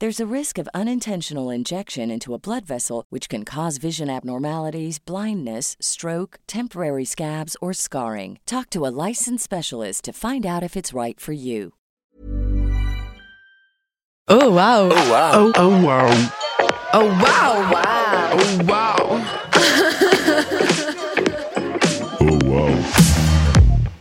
There's a risk of unintentional injection into a blood vessel, which can cause vision abnormalities, blindness, stroke, temporary scabs, or scarring. Talk to a licensed specialist to find out if it's right for you. Oh wow. Oh wow. Oh, oh wow. Oh wow. Wow. Oh wow.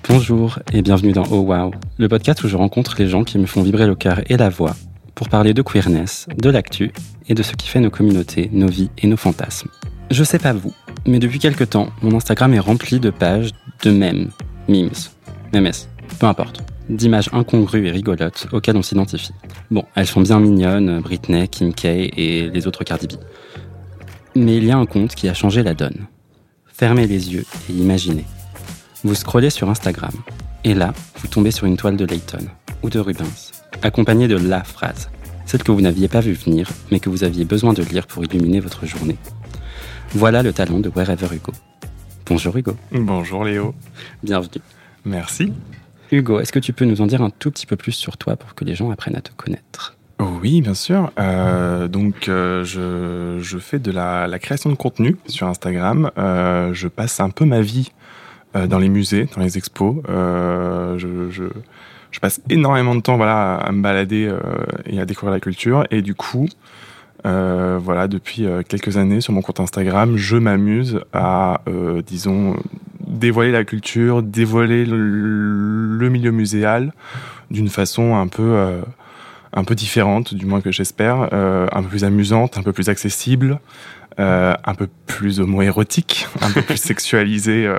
Bonjour et bienvenue dans Oh Wow, le podcast où je rencontre les gens qui me font vibrer le cœur et la voix pour parler de queerness, de l'actu et de ce qui fait nos communautés, nos vies et nos fantasmes. Je sais pas vous, mais depuis quelques temps, mon Instagram est rempli de pages de mèmes, memes, memes, peu importe, d'images incongrues et rigolotes auxquelles on s'identifie. Bon, elles sont bien mignonnes, Britney, Kim K et les autres Cardi B. Mais il y a un compte qui a changé la donne. Fermez les yeux et imaginez. Vous scrollez sur Instagram, et là, vous tombez sur une toile de Layton ou de Rubens, accompagnée de la phrase, celle que vous n'aviez pas vu venir, mais que vous aviez besoin de lire pour illuminer votre journée. Voilà le talent de Wherever Hugo. Bonjour Hugo, Bonjour Léo. bienvenue. Merci. Hugo, est-ce que tu peux nous en dire un tout petit peu plus sur toi pour que les gens apprennent à te connaître? Oui, bien sûr. Euh, donc, euh, je, je fais de la, la création de contenu sur Instagram. Euh, je passe un peu ma vie dans les musées, dans les expos. Je, je, je passe énormément de temps voilà, à me balader euh, et à découvrir la culture. Et du coup, euh, voilà, depuis euh, quelques années sur mon compte Instagram, je m'amuse à, disons, dévoiler la culture, dévoiler le, milieu muséal d'une façon un peu, un peu différente, du moins que j'espère, un peu plus amusante, un peu plus accessible, un peu plus homo-érotique, un peu plus sexualisée,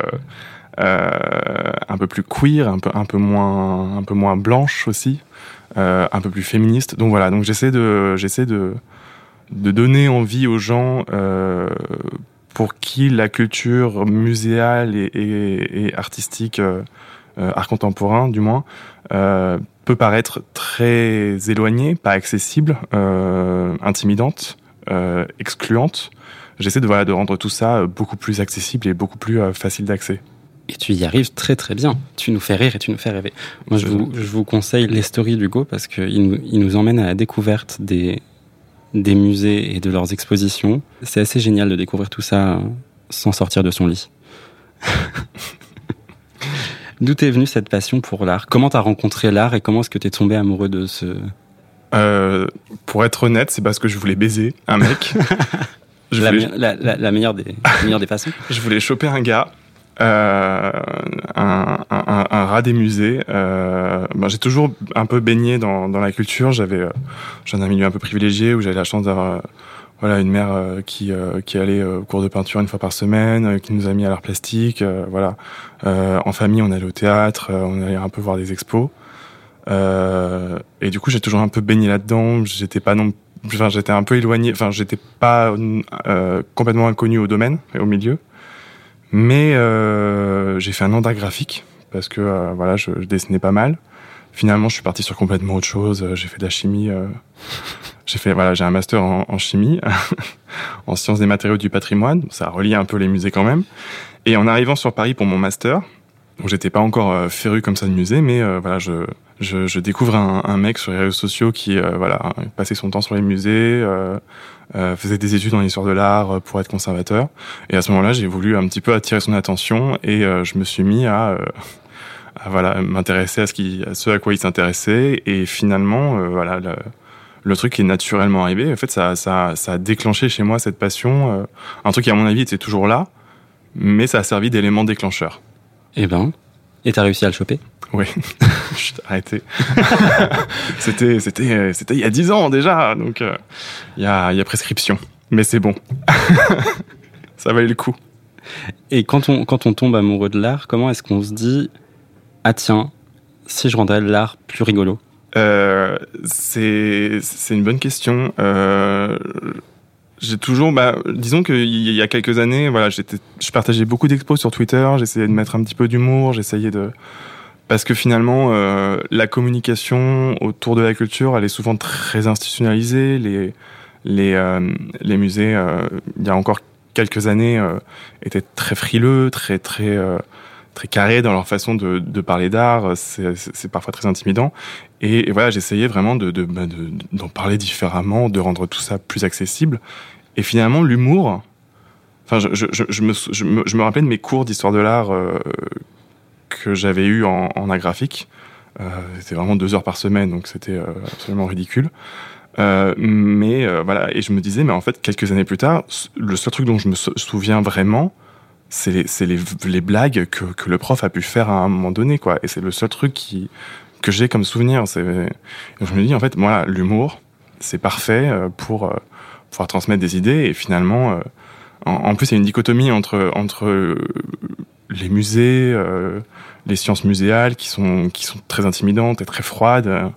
un peu plus queer, un peu, un peu moins, un peu moins blanche aussi, euh, un peu plus féministe. Donc voilà, donc j'essaie de, j'essaie de, de donner envie aux gens euh, pour qui la culture muséale et, artistique, euh, euh, art contemporain du moins, euh, peut paraître très éloignée, pas accessible, euh, intimidante, euh, excluante. J'essaie de, voilà, de rendre tout ça euh, beaucoup plus accessible et beaucoup plus euh, facile d'accès. Et tu y arrives très très bien. Tu nous fais rire et tu nous fais rêver. Moi, je vous, je vous conseille les stories d'Hugo parce qu'il nous, il nous emmène à la découverte des, des musées et de leurs expositions. C'est assez génial de découvrir tout ça euh, sans sortir de son lit. D'où t'es venue cette passion pour l'art? Comment t'as rencontré l'art et comment est-ce que t'es tombé amoureux de ce... Euh, pour être honnête, c'est parce que je voulais baiser un mec. je, la, voulais, me- la- la- la meilleure des, la meilleure des façons je voulais choper un gars, euh, un, un, un- rat des musées. Euh, ben, j'ai toujours un peu baigné dans, dans la culture. J'avais, euh, j'ai un milieu un peu privilégié où j'avais la chance d'avoir euh, voilà une mère qui qui allait au cours de peinture une fois par semaine, qui nous a mis à l'art plastique. voilà, en famille, on allait au théâtre, on allait un peu voir des expos. Et du coup, j'ai toujours un peu baigné là-dedans. J'étais pas non, enfin, j'étais un peu éloigné. Enfin, j'étais pas complètement inconnu au domaine et au milieu. Mais euh, j'ai fait un an d'art graphique parce que euh, voilà, je, dessinais pas mal. Finalement, je suis parti sur complètement autre chose. Euh, J'ai fait de la chimie. j'ai fait voilà, j'ai un master en, chimie, en sciences des matériaux du patrimoine. Ça relie un peu les musées quand même. Et en arrivant sur Paris pour mon master, donc j'étais pas encore féru comme ça de musée, mais voilà, je je, découvre un, mec sur les réseaux sociaux qui euh, voilà passait son temps sur les musées, euh, euh, faisait des études en histoire de l'art pour être conservateur. Et à ce moment-là, j'ai voulu un petit peu attirer son attention et je me suis mis à, voilà m'intéresser à ce à quoi il s'intéressait. Et finalement, voilà. Le, truc qui est naturellement arrivé, en fait, ça, ça, a déclenché chez moi cette passion, un truc qui à mon avis était toujours là, mais ça a servi d'élément déclencheur. Eh ben, et t'as réussi à le choper? Oui, arrêtez. c'était, c'était, c'était il y a dix ans déjà, donc euh, il y, a, y a prescription. Mais c'est bon. Ça valait le coup. Et quand on, quand on tombe amoureux de l'art, comment est-ce qu'on se dit Ah tiens, si je rendrais l'art plus rigolo? Euh, c'est, c'est une bonne question. Euh, j'ai toujours, bah, disons qu'il y a quelques années, voilà, j'étais, je partageais beaucoup d'expos sur Twitter, j'essayais de mettre un petit peu d'humour, j'essayais de, parce que finalement, euh, la communication autour de la culture, elle est souvent très institutionnalisée. Les, les, euh, les musées, euh, il y a encore quelques années, euh, étaient très frileux, très, très, euh, très carrés dans leur façon de, de parler d'art. C'est parfois très intimidant. Et, voilà, j'essayais vraiment de, de, bah, d'en parler différemment, de rendre tout ça plus accessible. Et finalement, l'humour, enfin, je, je, je, me, je, me, je me rappelais de mes cours d'histoire de l'art euh, que j'avais eu en, en art graphique. Euh, c'était vraiment deux heures par semaine, donc c'était euh, absolument ridicule. Euh, mais voilà, et je me disais, mais en fait, quelques années plus tard, le seul truc dont je me souviens vraiment, c'est les, blagues que, le prof a pu faire à un moment donné, quoi. Et c'est le seul truc que j'ai comme souvenir. Je me dis, en fait, moi, l'humour, c'est parfait pour pouvoir transmettre des idées. Et finalement, en, plus, il y a une dichotomie entre les musées, euh, les sciences muséales qui sont, qui sont très intimidantes et très froides,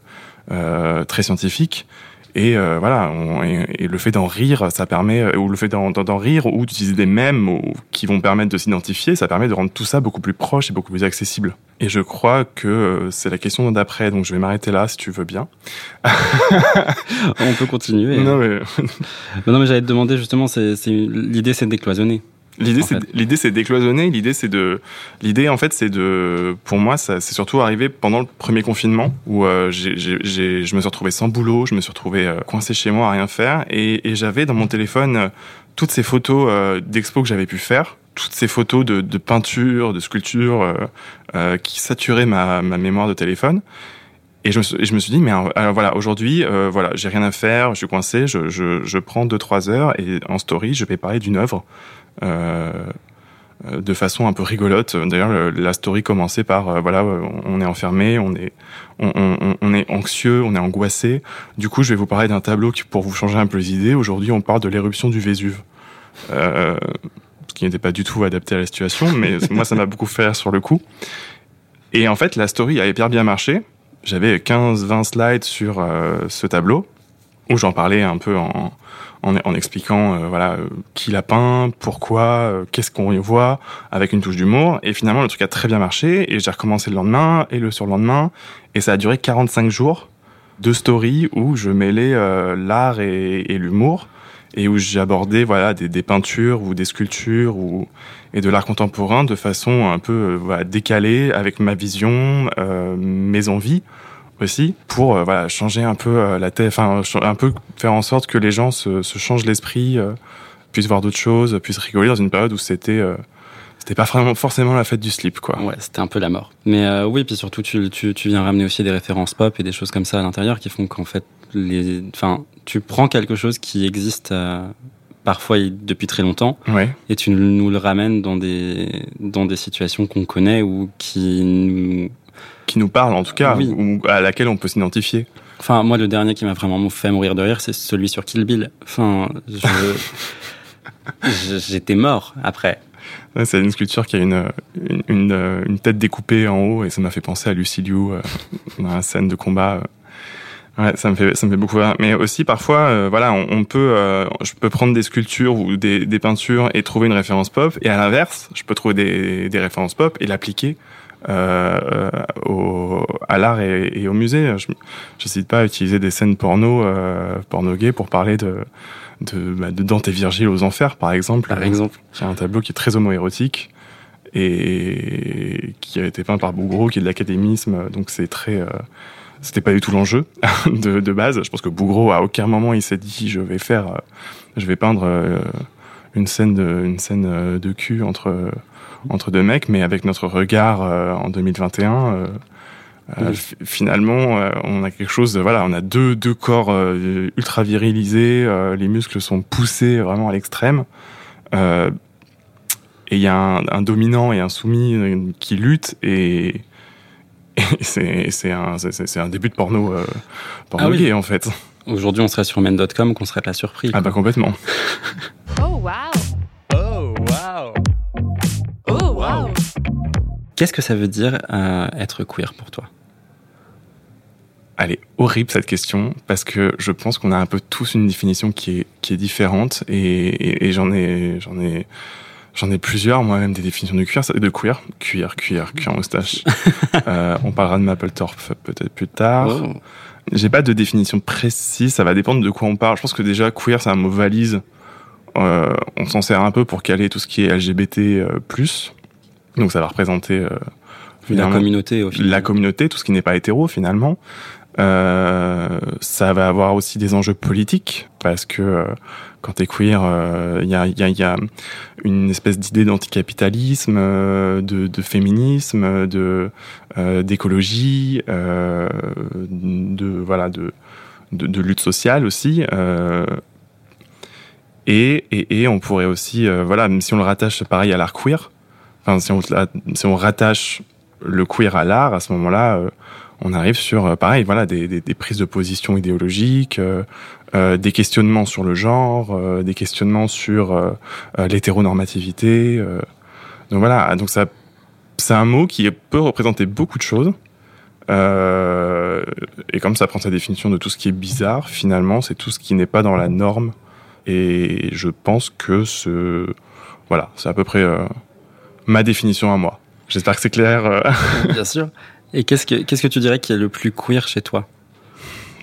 euh, très scientifiques. Et euh, voilà, on, et, et, le fait d'en rire, ça permet, ou le fait d'en rire, ou d'utiliser des mèmes ou, qui vont permettre de s'identifier, ça permet de rendre tout ça beaucoup plus proche et beaucoup plus accessible. Et je crois que c'est la question d'après, donc je vais m'arrêter là si tu veux bien. on peut continuer. Non mais, non, mais j'allais te demander justement, c'est l'idée c'est de décloisonner. L'idée, c'est l'idée, c'est décloisonner. L'idée, c'est de, l'idée, en fait, c'est de, pour moi, ça, c'est surtout arrivé pendant le premier confinement où euh, j'ai, j'ai, je me suis retrouvé sans boulot, je me suis retrouvé euh, coincé chez moi à rien faire, et, et j'avais dans mon téléphone euh, toutes ces photos euh, d'expos que j'avais pu faire, toutes ces photos de, de peinture, de sculpture qui saturaient ma, ma mémoire de téléphone. Et je, me suis, je me suis dit, mais alors voilà, aujourd'hui, euh, voilà, j'ai rien à faire, je suis coincé, je, je, je prends deux trois heures et en story, je vais parler d'une œuvre de façon un peu rigolote. D'ailleurs, la story commençait par euh, voilà, on est enfermé, on est, on, on, on, est anxieux, on est angoissé. Du coup, je vais vous parler d'un tableau qui, pour vous changer un peu les idées, aujourd'hui, on parle de l'éruption du Vésuve. Euh, ce qui n'était pas du tout adapté à la situation, mais moi, ça m'a beaucoup fait sur le coup. Et en fait, la story a hyper bien marché. J'avais 15-20 slides sur euh, ce tableau où j'en parlais un peu en, en, en expliquant euh, voilà qui l'a peint, pourquoi, euh, qu'est-ce qu'on y voit, avec une touche d'humour. Et finalement, le truc a très bien marché et j'ai recommencé le lendemain et le surlendemain et ça a duré 45 jours de story où je mêlais euh, l'art et, et l'humour et où j'abordais voilà des, des, peintures ou des sculptures ou et de l'art contemporain de façon un peu euh, voilà, décalée avec ma vision, euh, mes envies aussi pour euh, voilà changer un peu euh, la tête, enfin un peu faire en sorte que les gens se, se changent l'esprit, euh, puissent voir d'autres choses, puissent rigoler dans une période où c'était c'était pas vraiment forcément la fête du slip quoi. Ouais, c'était un peu la mort. Mais euh, oui, puis surtout tu, tu, tu viens ramener aussi des références pop et des choses comme ça à l'intérieur qui font qu'en fait les enfin tu prends quelque chose qui existe euh, parfois depuis très longtemps ouais. et tu nous le ramènes dans des dans des situations qu'on connaît ou qui nous qui nous parle en tout cas oui. ou à laquelle on peut s'identifier. Enfin moi le dernier qui m'a vraiment fait mourir de rire c'est celui sur Kill Bill. Enfin je j'étais mort après. Ouais, c'est une sculpture qui a une, une, une, une, tête découpée en haut et ça m'a fait penser à Lucy Liu euh, dans la scène de combat. Ouais, ça me fait ça me fait beaucoup rire. Mais aussi parfois, euh, voilà, on, on peut, euh, je peux prendre des sculptures ou des, des, peintures et trouver une référence pop. Et à l'inverse, je peux trouver des, des références pop et l'appliquer euh, au, à l'art et, et, au musée. Je n'hésite pas à utiliser des scènes porno, euh, porno gay pour parler de, de, bah, de Dante et Virgile aux enfers, par exemple. Par exemple. Qui a un tableau qui est très homoérotique et qui a été peint par Bougro, qui est de l'académisme. Donc c'est très, c'était pas du tout l'enjeu de, de, base. Je pense que Bougro à aucun moment il s'est dit je vais faire, je vais peindre une scène de, une scène de cul entre entre deux mecs, mais avec notre regard en 2021 euh, finalement, euh, on a quelque chose, voilà, on a deux, deux corps euh, ultra virilisés, les muscles sont poussés vraiment à l'extrême. et il y a un, dominant et un soumis qui luttent et, c'est un, un, début de porno, porno ah gay en fait. Aujourd'hui, on serait sur men.com, qu'on serait pas surpris. Ah bah complètement. oh wow. Qu'est-ce que ça veut dire être queer pour toi? Elle est horrible cette question parce que je pense qu'on a un peu tous une définition qui est qui est différente et, et, j'en ai j'en ai j'en ai plusieurs moi-même des définitions de queer de queer cuir cuir cuir moustache. Euh, on parlera de Mapplethorpe peut-être plus tard. Oh. j'ai pas de définition précise ça va dépendre de quoi on parle. Je pense que déjà queer c'est un mot valise. Euh, on s'en sert un peu pour caler tout ce qui est LGBT euh, plus donc ça va représenter euh, la communauté, au la communauté, tout ce qui n'est pas hétéro finalement. Euh, ça va avoir aussi des enjeux politiques parce que euh, quand t'es queer, il euh, y, a, y, a, y, a, une espèce d'idée d'anticapitalisme, de, de, féminisme, de d'écologie, de voilà de, de, de lutte sociale aussi. Et, et, et, on pourrait aussi, voilà, même si on le rattache pareil à l'art queer, si on, rattache le queer à l'art, à ce moment-là, on arrive sur, euh, pareil, voilà, des, prises de position idéologiques, euh, euh des questionnements sur le genre, euh, des questionnements sur l'hétéronormativité. donc voilà, donc ça, c'est un mot qui peut représenter beaucoup de choses. et comme ça prend sa définition de tout ce qui est bizarre, finalement, c'est tout ce qui n'est pas dans la norme. Et je pense que ce, voilà, c'est à peu près ma définition à moi. J'espère que c'est clair. Bien sûr. Et qu'est-ce que, qu'est-ce que tu dirais qui est le plus queer chez toi?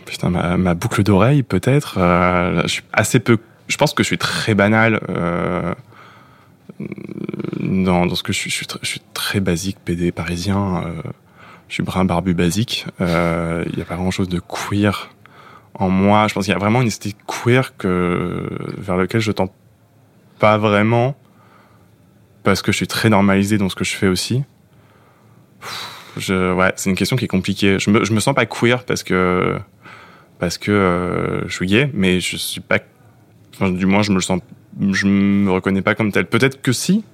Putain, ma, ma boucle d'oreille, peut-être. Euh, je suis assez peu. Je pense que je suis très banal euh, dans, dans, ce que je suis. Je suis, très, je suis très basique, PD parisien. Euh, je suis brun barbu basique. Il euh, n'y a pas grand-chose de queer en moi. Je pense qu'il y a vraiment une esthétique queer que vers lequel je tends pas vraiment parce que je suis très normalisé dans ce que je fais aussi. Ouais, c'est une question qui est compliquée. Je me, je me sens pas queer parce que parce que euh, je suis gay, mais je suis pas. Du moins, je me sens, je me reconnais pas comme tel. Peut-être que si.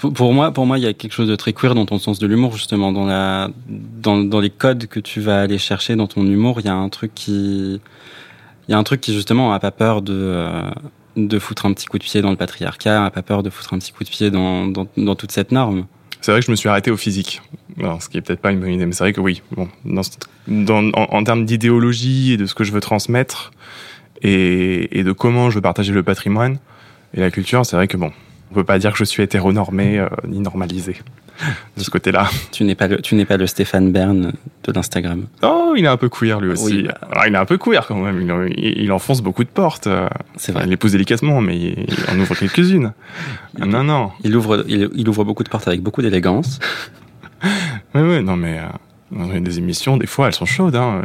Pour moi, pour moi, il y a quelque chose de très queer dans ton sens de l'humour, justement, dans la, dans, dans les codes que tu vas aller chercher dans ton humour. Il y a un truc qui, il y a un truc qui justement a pas peur de. Euh, de foutre un petit coup de pied dans le patriarcat, pas peur de foutre un petit coup de pied dans, dans, toute cette norme. C'est vrai que je me suis arrêté au physique. Alors, ce qui est peut-être pas une bonne idée, mais c'est vrai que oui. Bon, en, termes d'idéologie et de ce que je veux transmettre et, et, de comment je veux partager le patrimoine et la culture, c'est vrai que bon, on peut pas dire que je suis hétéronormé euh, ni normalisé de ce côté-là. Tu n'es pas le, tu n'es pas le Stéphane Bern de l'Instagram. Oh, il est un peu queer lui aussi. Bah. Alors, il est un peu queer quand même. Il, il enfonce beaucoup de portes. C'est vrai. Il les pousse délicatement, mais il, en ouvre quelques-unes. non, non. Il ouvre, il, ouvre beaucoup de portes avec beaucoup d'élégance. oui, oui, non, mais euh, dans des émissions, des fois, elles sont chaudes. Hein.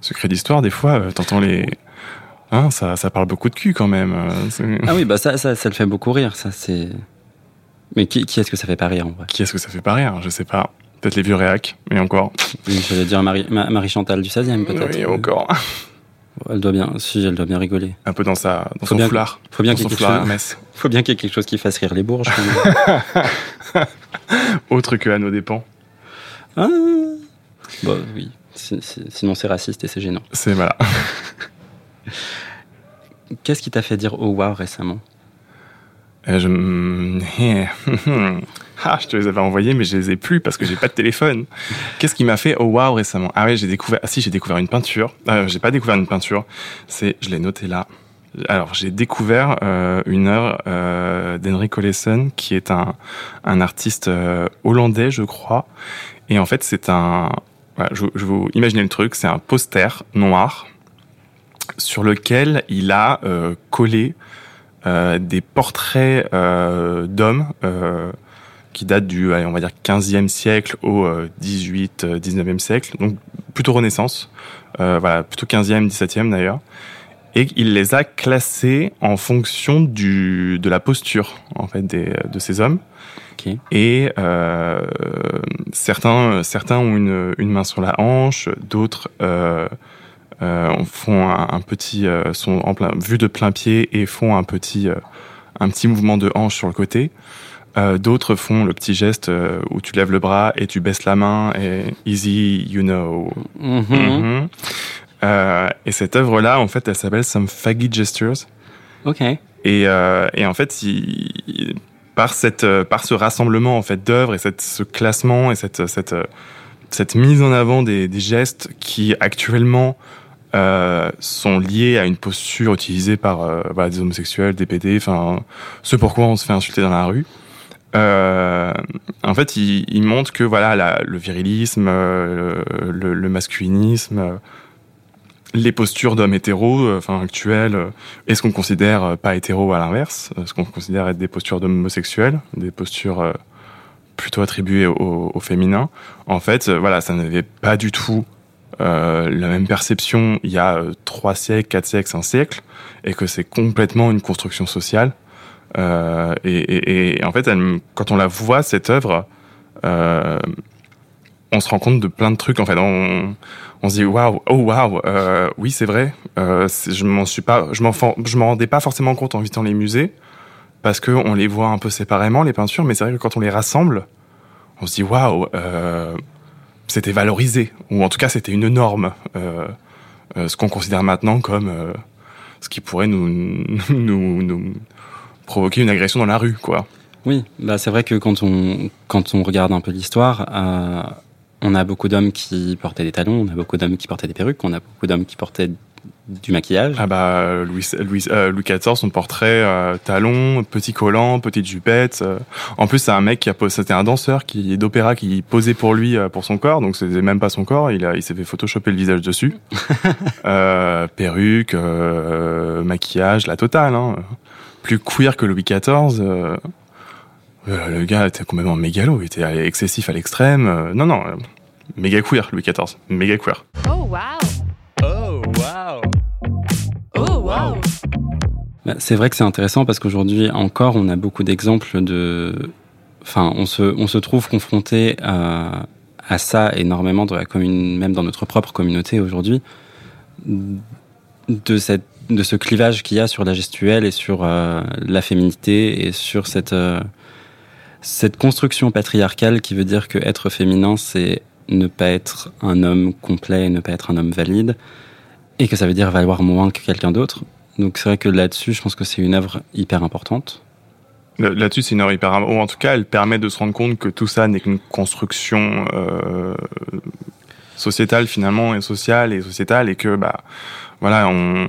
Secret d'histoire, des fois, euh, t'entends les. Hein, ça, ça parle beaucoup de cul quand même. Ah oui, bah ça, ça, ça le fait beaucoup rire. Ça, c'est. Mais qui, qui est-ce que ça fait pas rire en vrai? Qui est-ce que ça fait pas rire? Je sais pas. Peut-être les vieux réacs, mais encore. J'allais dire Marie, Marie Chantal du 16e peut-être. Oui, encore. Elle doit bien, si elle doit bien rigoler. Un peu dans sa, dans son foulard. Faut bien qu'il y ait quelque chose. Faut bien qu'il y ait quelque chose qui fasse rire les bourges. Autre que à nos dépens. Ah. Bon, oui. Sinon c'est raciste et c'est gênant. C'est voilà. Qu'est-ce qui t'a fait dire oh wow récemment? Euh, je... ah, je te les avais envoyés, mais je les ai plus parce que j'ai pas de téléphone. Qu'est-ce qui m'a fait oh wow récemment? Ah oui, j'ai découvert. Ah si, j'ai découvert une peinture. Euh, j'ai pas découvert une peinture. C'est, je l'ai noté là. Alors, j'ai découvert euh, une œuvre euh, d'Henrik Olessen, qui est un, un artiste euh, hollandais, je crois. Et en fait, c'est un. Je vous imaginez le truc. C'est un poster noir sur lequel il a collé euh, des portraits euh, d'hommes, euh, qui date du, on va dire, 15e siècle au 18, 19e siècle, donc plutôt Renaissance, voilà, plutôt 15e, 17e d'ailleurs. Et il les a classés en fonction du, de la posture, en fait, des, de ces hommes. Et euh, certains, certains ont une, une, main sur la hanche, d'autres euh, euh, font un, petit, euh, sont en plein, vus de plein pied et font un petit, euh, un petit mouvement de hanche sur le côté. D'autres font le petit geste où tu lèves le bras et tu baisses la main et easy, you know. Mm-hmm. Mm-hmm. et cette œuvre-là, en fait, elle s'appelle Some Faggy Gestures. Ok. Et, et en fait, il, par cette par ce rassemblement en fait d'œuvres et cette, ce classement et cette cette cette mise en avant des, des gestes qui actuellement euh, sont liés à une posture utilisée par euh, des homosexuels, des PD, enfin ce pourquoi on se fait insulter dans la rue. Euh, en fait, il, il, montre que voilà le virilisme, le, masculinisme, les postures d'hommes hétéros, enfin actuelles, euh, est-ce qu'on considère pas hétéro à l'inverse Est-ce qu'on considère être des postures d'homosexuels, des postures plutôt attribuées au, féminin En fait, voilà, ça n'avait pas du tout la même perception il y a trois siècles, quatre siècles, un siècle, et que c'est complètement une construction sociale. Euh, et, en fait, quand on la voit cette œuvre, euh, on se rend compte de plein de trucs. En fait, on, se dit waouh, oh waouh, euh, oui c'est vrai. Euh, je m'en suis pas, je m'en, je m'en rendais pas forcément compte en visitant les musées parce que on les voit un peu séparément les peintures, mais c'est vrai que quand on les rassemble, on se dit waouh, euh, c'était valorisé ou en tout cas c'était une norme. Euh, euh, ce qu'on considère maintenant comme euh, ce qui pourrait nous, nous, provoquer une agression dans la rue, quoi. Oui, bah c'est vrai que quand on quand on regarde un peu l'histoire, on a beaucoup d'hommes qui portaient des talons, on a beaucoup d'hommes qui portaient des perruques, on a beaucoup d'hommes qui portaient du maquillage. Ah bah Louis Louis euh, Louis XIV son portrait euh, talons, petit collant, petite jupette. Euh. En plus c'est un mec qui a c'était un danseur qui d'opéra qui posait pour lui euh, pour son corps donc c'était même pas son corps, il a il s'est fait photoshopper le visage dessus. perruque, maquillage, la totale hein. Plus queer que Louis XIV euh, le gars était complètement mégalo, il était excessif à l'extrême. Euh, non, non, méga queer, Louis XIV, méga queer. Oh wow C'est vrai que c'est intéressant parce qu'aujourd'hui encore, on a beaucoup d'exemples de... Enfin, on se, on se trouve confronté à, ça énormément dans la commune, même dans notre propre communauté aujourd'hui, de cette de ce clivage qu'il y a sur la gestuelle et sur euh, la féminité et sur cette euh, cette construction patriarcale qui veut dire que être féminin, c'est ne pas être un homme complet, ne pas être un homme valide, et que ça veut dire valoir moins que quelqu'un d'autre. Donc c'est vrai que là-dessus, je pense que c'est une œuvre hyper importante. Là-dessus, c'est une œuvre hyper importante. Ou en tout cas, elle permet de se rendre compte que tout ça n'est qu'une construction euh, sociétale finalement, et sociale et sociétale, et que bah voilà, on,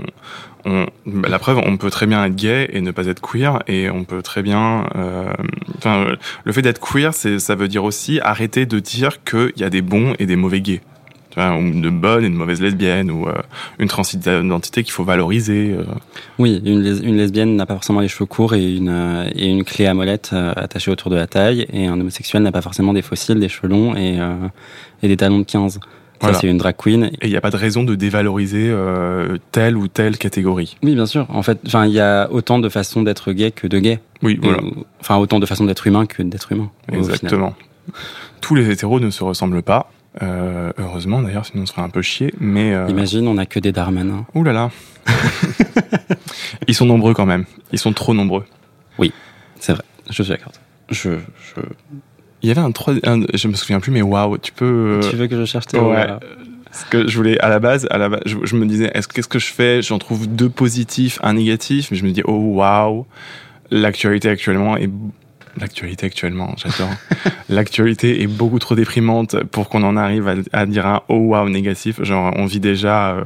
bah, la preuve, on peut très bien être gay et ne pas être queer, et on peut très bien. Euh, enfin, le fait d'être queer, ça veut dire aussi arrêter de dire qu'il y a des bons et des mauvais gays. Tu vois, de bonnes et de mauvaises lesbiennes, ou euh, une transidentité qu'il faut valoriser. Euh. Oui, une, une lesbienne n'a pas forcément les cheveux courts et une, euh, et une clé à molette attachée autour de la taille, et un homosexuel n'a pas forcément des fossiles, des cheveux longs et, et des talons de 15. Ça, c'est une drag queen. Et il n'y a pas de raison de dévaloriser euh, telle ou telle catégorie. Oui, bien sûr. En fait, il y a autant de façons d'être gay que de gay. Oui, voilà. Enfin, autant de façons d'être humain que d'être humain. Exactement. Tous les hétéros ne se ressemblent pas. Euh, heureusement d'ailleurs, sinon on serait un peu chier. Mais euh... imagine, on a que des Darmanins. Ouh là là. Ils sont nombreux quand même. Ils sont trop nombreux. Oui, c'est vrai. Je suis d'accord. Je, je, il y avait un 3, je me souviens plus, mais waouh, tu peux. Tu veux que je cherche tes ouais. Ce que je voulais à la base, à la base, je, je me disais, est-ce qu'est-ce que je fais? J'en trouve deux positifs, un négatif, mais je me dis, oh waouh, l'actualité actuellement est l'actualité actuellement, j'adore. l'actualité est beaucoup trop déprimante pour qu'on en arrive à, dire un oh wow négatif. Genre, on vit déjà euh,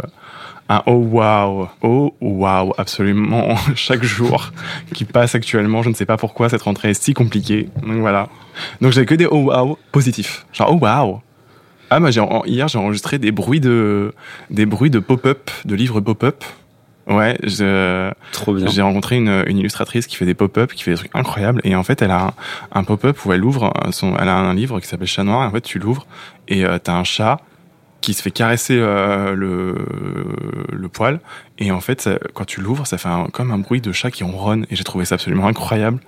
un oh wow, oh wow, absolument chaque jour qui passe actuellement. Je ne sais pas pourquoi cette rentrée est si compliquée. Donc voilà. Donc j'ai que des oh wow positifs. Genre oh wow. Ah j'ai hier j'ai enregistré des bruits de des bruits de pop-up, de livres pop-up. Ouais, je, Trop bien. j'ai rencontré une, une illustratrice qui fait des pop-up, qui fait des trucs incroyables. Et en fait, elle a un, un pop-up où elle ouvre son, elle a un livre qui s'appelle Chat Noir. Et en fait, tu l'ouvres et euh, t'as un chat qui se fait caresser euh, le, le poil. Et en fait, ça- quand tu l'ouvres, ça fait un- comme un bruit de chat qui ronronne. Et j'ai trouvé ça absolument incroyable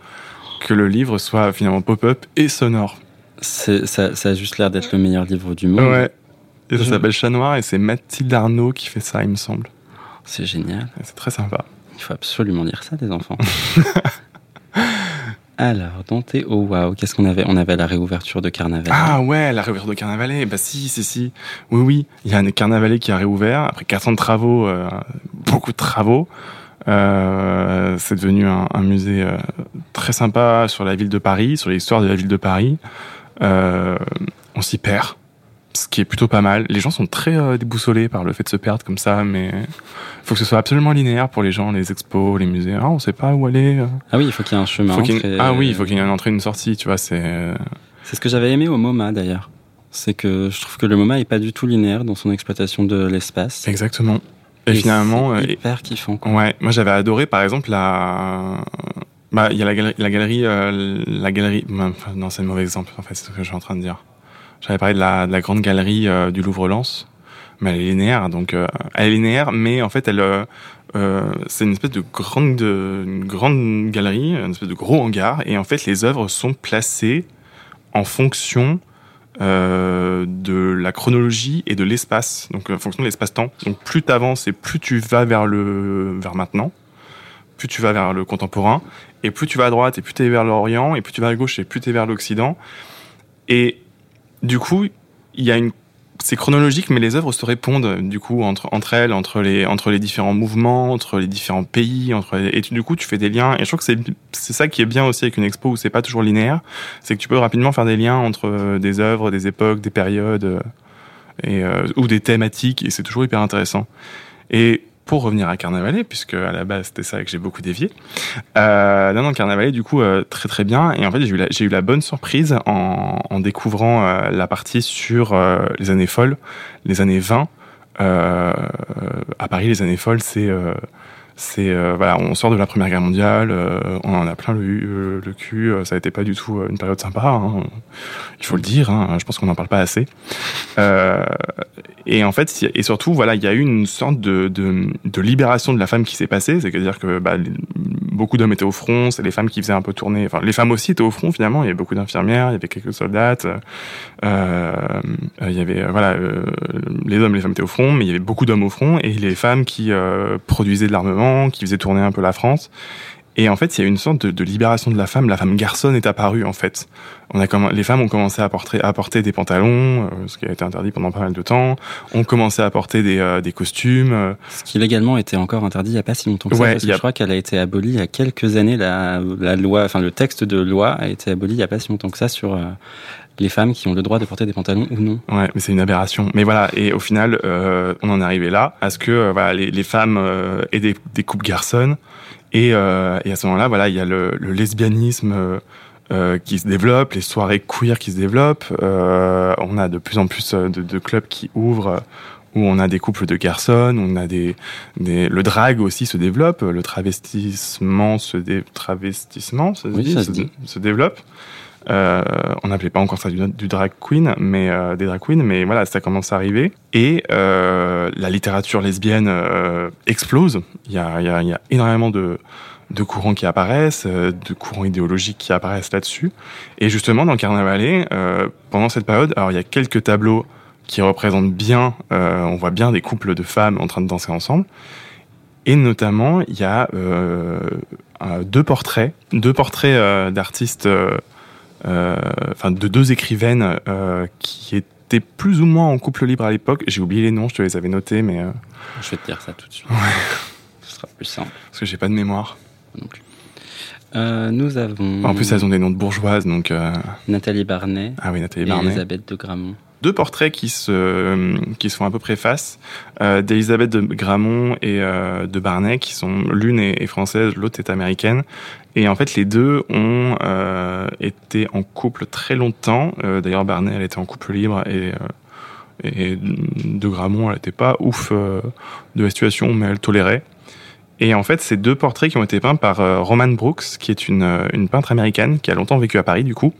que le livre soit finalement pop-up et sonore. C'est- Ça, ça a juste l'air d'être le meilleur livre du monde. Ouais. Et ça Je- s'appelle Chat Noir et c'est Mathilde Arnaud qui fait ça, il me semble. C'est génial. C'est très sympa. Il faut absolument lire ça, les enfants. Alors, dans tes oh wow, qu'est-ce qu'on avait? On avait la réouverture de Carnaval. Ah ouais, la réouverture de Carnavalet. Bah si, si, si. Oui, oui. Il y a un Carnavalet qui a réouvert après 4 ans de travaux, euh, beaucoup de travaux. Euh, c'est devenu un, un musée euh, très sympa sur la ville de Paris, sur l'histoire de la ville de Paris. On s'y perd, ce qui est plutôt pas mal. Les gens sont très euh, déboussolés par le fait de se perdre comme ça, mais il faut que ce soit absolument linéaire pour les gens, les expos, les musées. Ah, on sait pas où aller. Ah oui, il faut qu'il y ait un chemin. Faut Ah oui, il faut qu'il y ait une entrée, une sortie. Tu vois, c'est euh, C'est ce que j'avais aimé au MoMA d'ailleurs. C'est que je trouve que le MoMA est pas du tout linéaire dans son exploitation de l'espace. exactement. Et, finalement, c'est euh, hyper kiffant. Quoi. Ouais, moi j'avais adoré par exemple la. Bah, il y a la galerie, la galerie, euh, la galerie. enfin, non, c'est le mauvais exemple en fait, c'est ce que je suis en train de dire. J'avais parlé de la, de la grande galerie euh, du Louvre-Lens, mais elle est linéaire, donc euh, elle est linéaire, mais en fait elle, euh, c'est une espèce de grande, de, une grande galerie, une espèce de gros hangar, et en fait les œuvres sont placées en fonction euh, de la chronologie et de l'espace, donc en fonction de l'espace-temps. Donc plus tu avances et plus tu vas vers le vers maintenant, plus tu vas vers le contemporain, et plus tu vas à droite et plus tu es vers l'Orient, et plus tu vas à gauche et plus tu es vers l'Occident. Et du coup, il y a une c'est chronologique, mais les œuvres se répondent du coup entre entre elles, entre les entre les différents mouvements, entre les différents pays, entre les- et du coup tu fais des liens. Et je trouve que c'est c'est ça qui est bien aussi avec une expo où c'est pas toujours linéaire, c'est que tu peux rapidement faire des liens entre euh, des œuvres, des époques, des périodes euh, et euh, ou des thématiques, et c'est toujours hyper intéressant. Et pour revenir à Carnavalet, puisque à la base c'était ça que j'ai beaucoup dévié, euh, non, non, Carnavalet, du coup, euh, très très bien. Et en fait, j'ai eu, la- eu la bonne surprise en, découvrant euh, la partie sur euh, les années folles, les années 20. Euh, à Paris, les années folles, c'est. C'est euh, voilà, on sort de la Première Guerre mondiale, euh, on en a plein le, euh, le cul, euh, ça été pas du tout euh, une période sympa, hein, il faut le dire, hein, je pense qu'on n'en parle pas assez. Euh, et en fait, et surtout, voilà, il y a eu une sorte de, de, de libération de la femme qui s'est passée, c'est-à-dire que bah, beaucoup d'hommes étaient au front, c'est les femmes qui faisaient un peu tourner, enfin les femmes aussi étaient au front finalement, il y avait beaucoup d'infirmières, il y avait quelques soldates, il y avait euh, voilà, euh, les hommes, et les femmes étaient au front, mais il y avait beaucoup d'hommes au front et les femmes qui euh, produisaient de l'armement, qui faisaient tourner un peu la France. Et en fait, il y a une sorte de, de libération de la femme. La femme garçonne est apparue en fait. On a comm- les femmes ont commencé à porter, à porter des pantalons, euh, ce qui a été interdit pendant pas mal de temps. On commençait à porter des, euh, des costumes. euh, Ce qui légalement était encore interdit il n'y a pas si longtemps que ça, parce que je crois qu'elle a été abolie il y a quelques années. La, la loi, enfin le texte de loi a été aboli il n'y a pas si longtemps que ça sur euh, les femmes qui ont le droit de porter des pantalons ou non. Ouais, mais c'est une aberration. Mais voilà, et au final, euh, on en est arrivé là, à ce que euh, voilà, les, les femmes euh, aient des, des coupes garçonnes. Et, euh, et à ce moment-là, voilà, il y a le, le lesbianisme euh, qui se développe, les soirées queer qui se développent. Euh, on a de plus en plus de, de clubs qui ouvrent où on a des couples de garçons, on a des, des le drag aussi se développe, le travestissement se dé, travestissement se, Oui, dit, se, se développe. Euh, on n'appelait pas encore ça du, drag queen, mais euh, des drag queens, mais voilà, ça commence à arriver. Et euh, la littérature lesbienne explose. Il y a, énormément de, courants qui apparaissent, de courants idéologiques qui apparaissent là-dessus. Et justement, dans le Carnavalet, pendant cette période, alors il y a quelques tableaux qui représentent bien, on voit bien des couples de femmes en train de danser ensemble. Et notamment, il y a deux portraits, deux portraits d'artistes, enfin de deux écrivaines euh, qui étaient plus ou moins en couple libre à l'époque. J'ai oublié les noms, je te les avais notés, mais euh, Je vais te dire ça tout de suite. Ce sera plus simple parce que j'ai pas de mémoire. non plus. Euh, nous avons En plus, elles ont des noms de bourgeoises, donc euh, Nathalie Barnet ah oui, Nathalie et Barnet. Elisabeth de Gramont. Deux portraits qui se qui se font à peu près face euh, d'Elisabeth de Gramont et euh, de Barnet qui sont l'une est, française l'autre est américaine. Et en fait les deux ont euh, été en couple très longtemps. Euh, d'ailleurs Barnet elle était en couple libre et euh, et de Gramont elle était pas ouf euh, de la situation mais elle tolérait Et en fait, c'est deux portraits qui ont été peints par euh, Roman Brooks, qui est une, euh, une peintre américaine qui a longtemps vécu à Paris, du coup,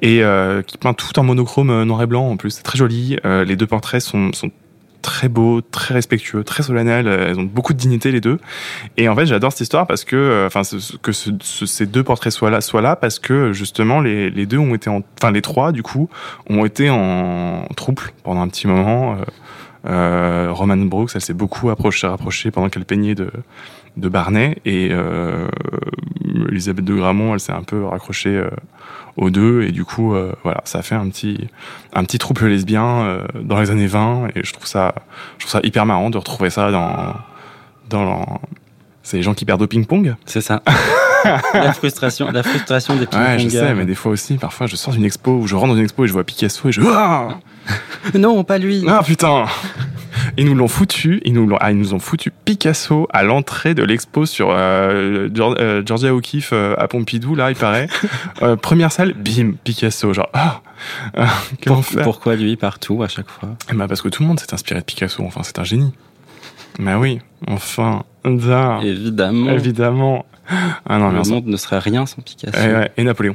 et euh, qui peint tout en monochrome noir et blanc en plus. C'est très joli. Les deux portraits sont, sont très beaux, très respectueux, très solennels. Elles ont beaucoup de dignité les deux. Et en fait, j'adore cette histoire parce que, enfin, que ce- ce- ces deux portraits soient là, soient là parce que justement les, les deux ont été, en, enfin les trois du coup, ont été en trouble pendant un petit moment. Euh, Roman Brooks, elle s'est beaucoup approchée, rapprochée pendant qu'elle peignait de de Barnet et euh, Elisabeth de Gramont, elle s'est un peu raccrochée euh, aux deux et du coup, voilà, ça a fait un petit un petit trouble lesbien dans les années 20 et je trouve ça je trouve ça hyper marrant de retrouver ça dans dans c'est les gens qui perdent au ping-pong C'est ça. la frustration, la frustration des Ouais, je sais, mais des fois aussi, parfois, je sors d'une expo ou je rentre dans une expo et je vois Picasso et je. Non, pas lui. ah putain Ils nous l'ont foutu, ils nous, l'ont- ah, ils nous ont foutu Picasso à l'entrée de l'expo sur euh, Geor- euh, Georgia O'Keeffe euh, à Pompidou, là, il paraît. Euh, première salle, bim, Picasso, genre, ah, Pour- enfer. pourquoi lui partout à chaque fois? Eh ben, parce que tout le monde s'est inspiré de Picasso, enfin, c'est un génie. Mais oui, enfin, da, Évidemment. évidemment. Ah non, mais le on monde ne serait rien sans Picasso. Et, ouais, et Napoléon.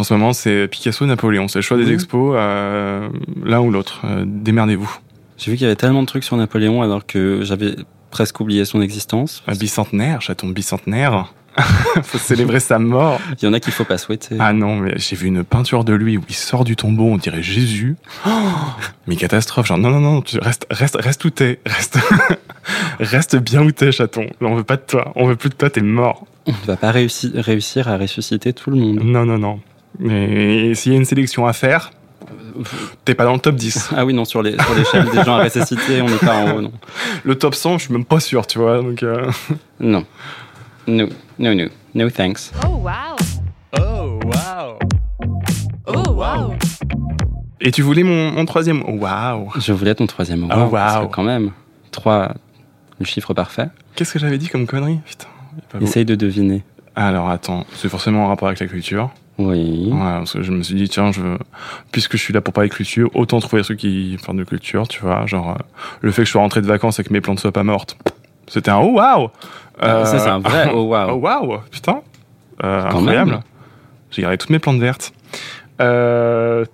En ce moment, c'est Picasso, Napoléon. C'est le choix des expos, euh, l'un ou l'autre. Euh, démerdez-vous. J'ai vu qu'il y avait tellement de trucs sur Napoléon alors que j'avais presque oublié son existence. Un bicentenaire, chaton bicentenaire. Faut célébrer sa mort. Il y en a qu'il faut pas souhaiter. Ah non, mais j'ai vu une peinture de lui où il sort du tombeau, on dirait Jésus. Oh mais catastrophe, genre non, non, non, tu reste, reste, reste où t'es, reste, reste bien où t'es, chaton. On veut pas de toi, on veut plus de toi, t'es mort. On ne va pas réussir, réussir à ressusciter tout le monde. Non, non, non. Mais s'il y a une sélection à faire, t'es pas dans le top 10. Ah oui, non, sur les- sur l'échelle des gens à ressusciter, on n'est pas en haut, non. Le top 100, je suis même pas sûr, tu vois. Donc, euh, Non. No, no, no. No thanks. Oh wow. Oh wow. Et tu voulais mon, mon troisième? Oh, Waouh Je voulais ton troisième Oh, award, parce que wow. quand même, trois, le chiffre parfait. Qu'est-ce que j'avais dit comme connerie? Putain. Essaye de deviner. Alors attends, c'est forcément en rapport avec la culture. Oui. Ouais, parce que je me suis dit, tiens, je, puisque je suis là pour parler culture, autant trouver trucs qui parlent de culture, tu vois. Genre, euh, le fait que je sois rentré de vacances et que mes plantes soient pas mortes. C'était un oh waouh Ah, ça, c'est un vrai oh Oh wow. waouh Putain Euh, Incroyable. J'ai gardé toutes mes plantes vertes. Euh.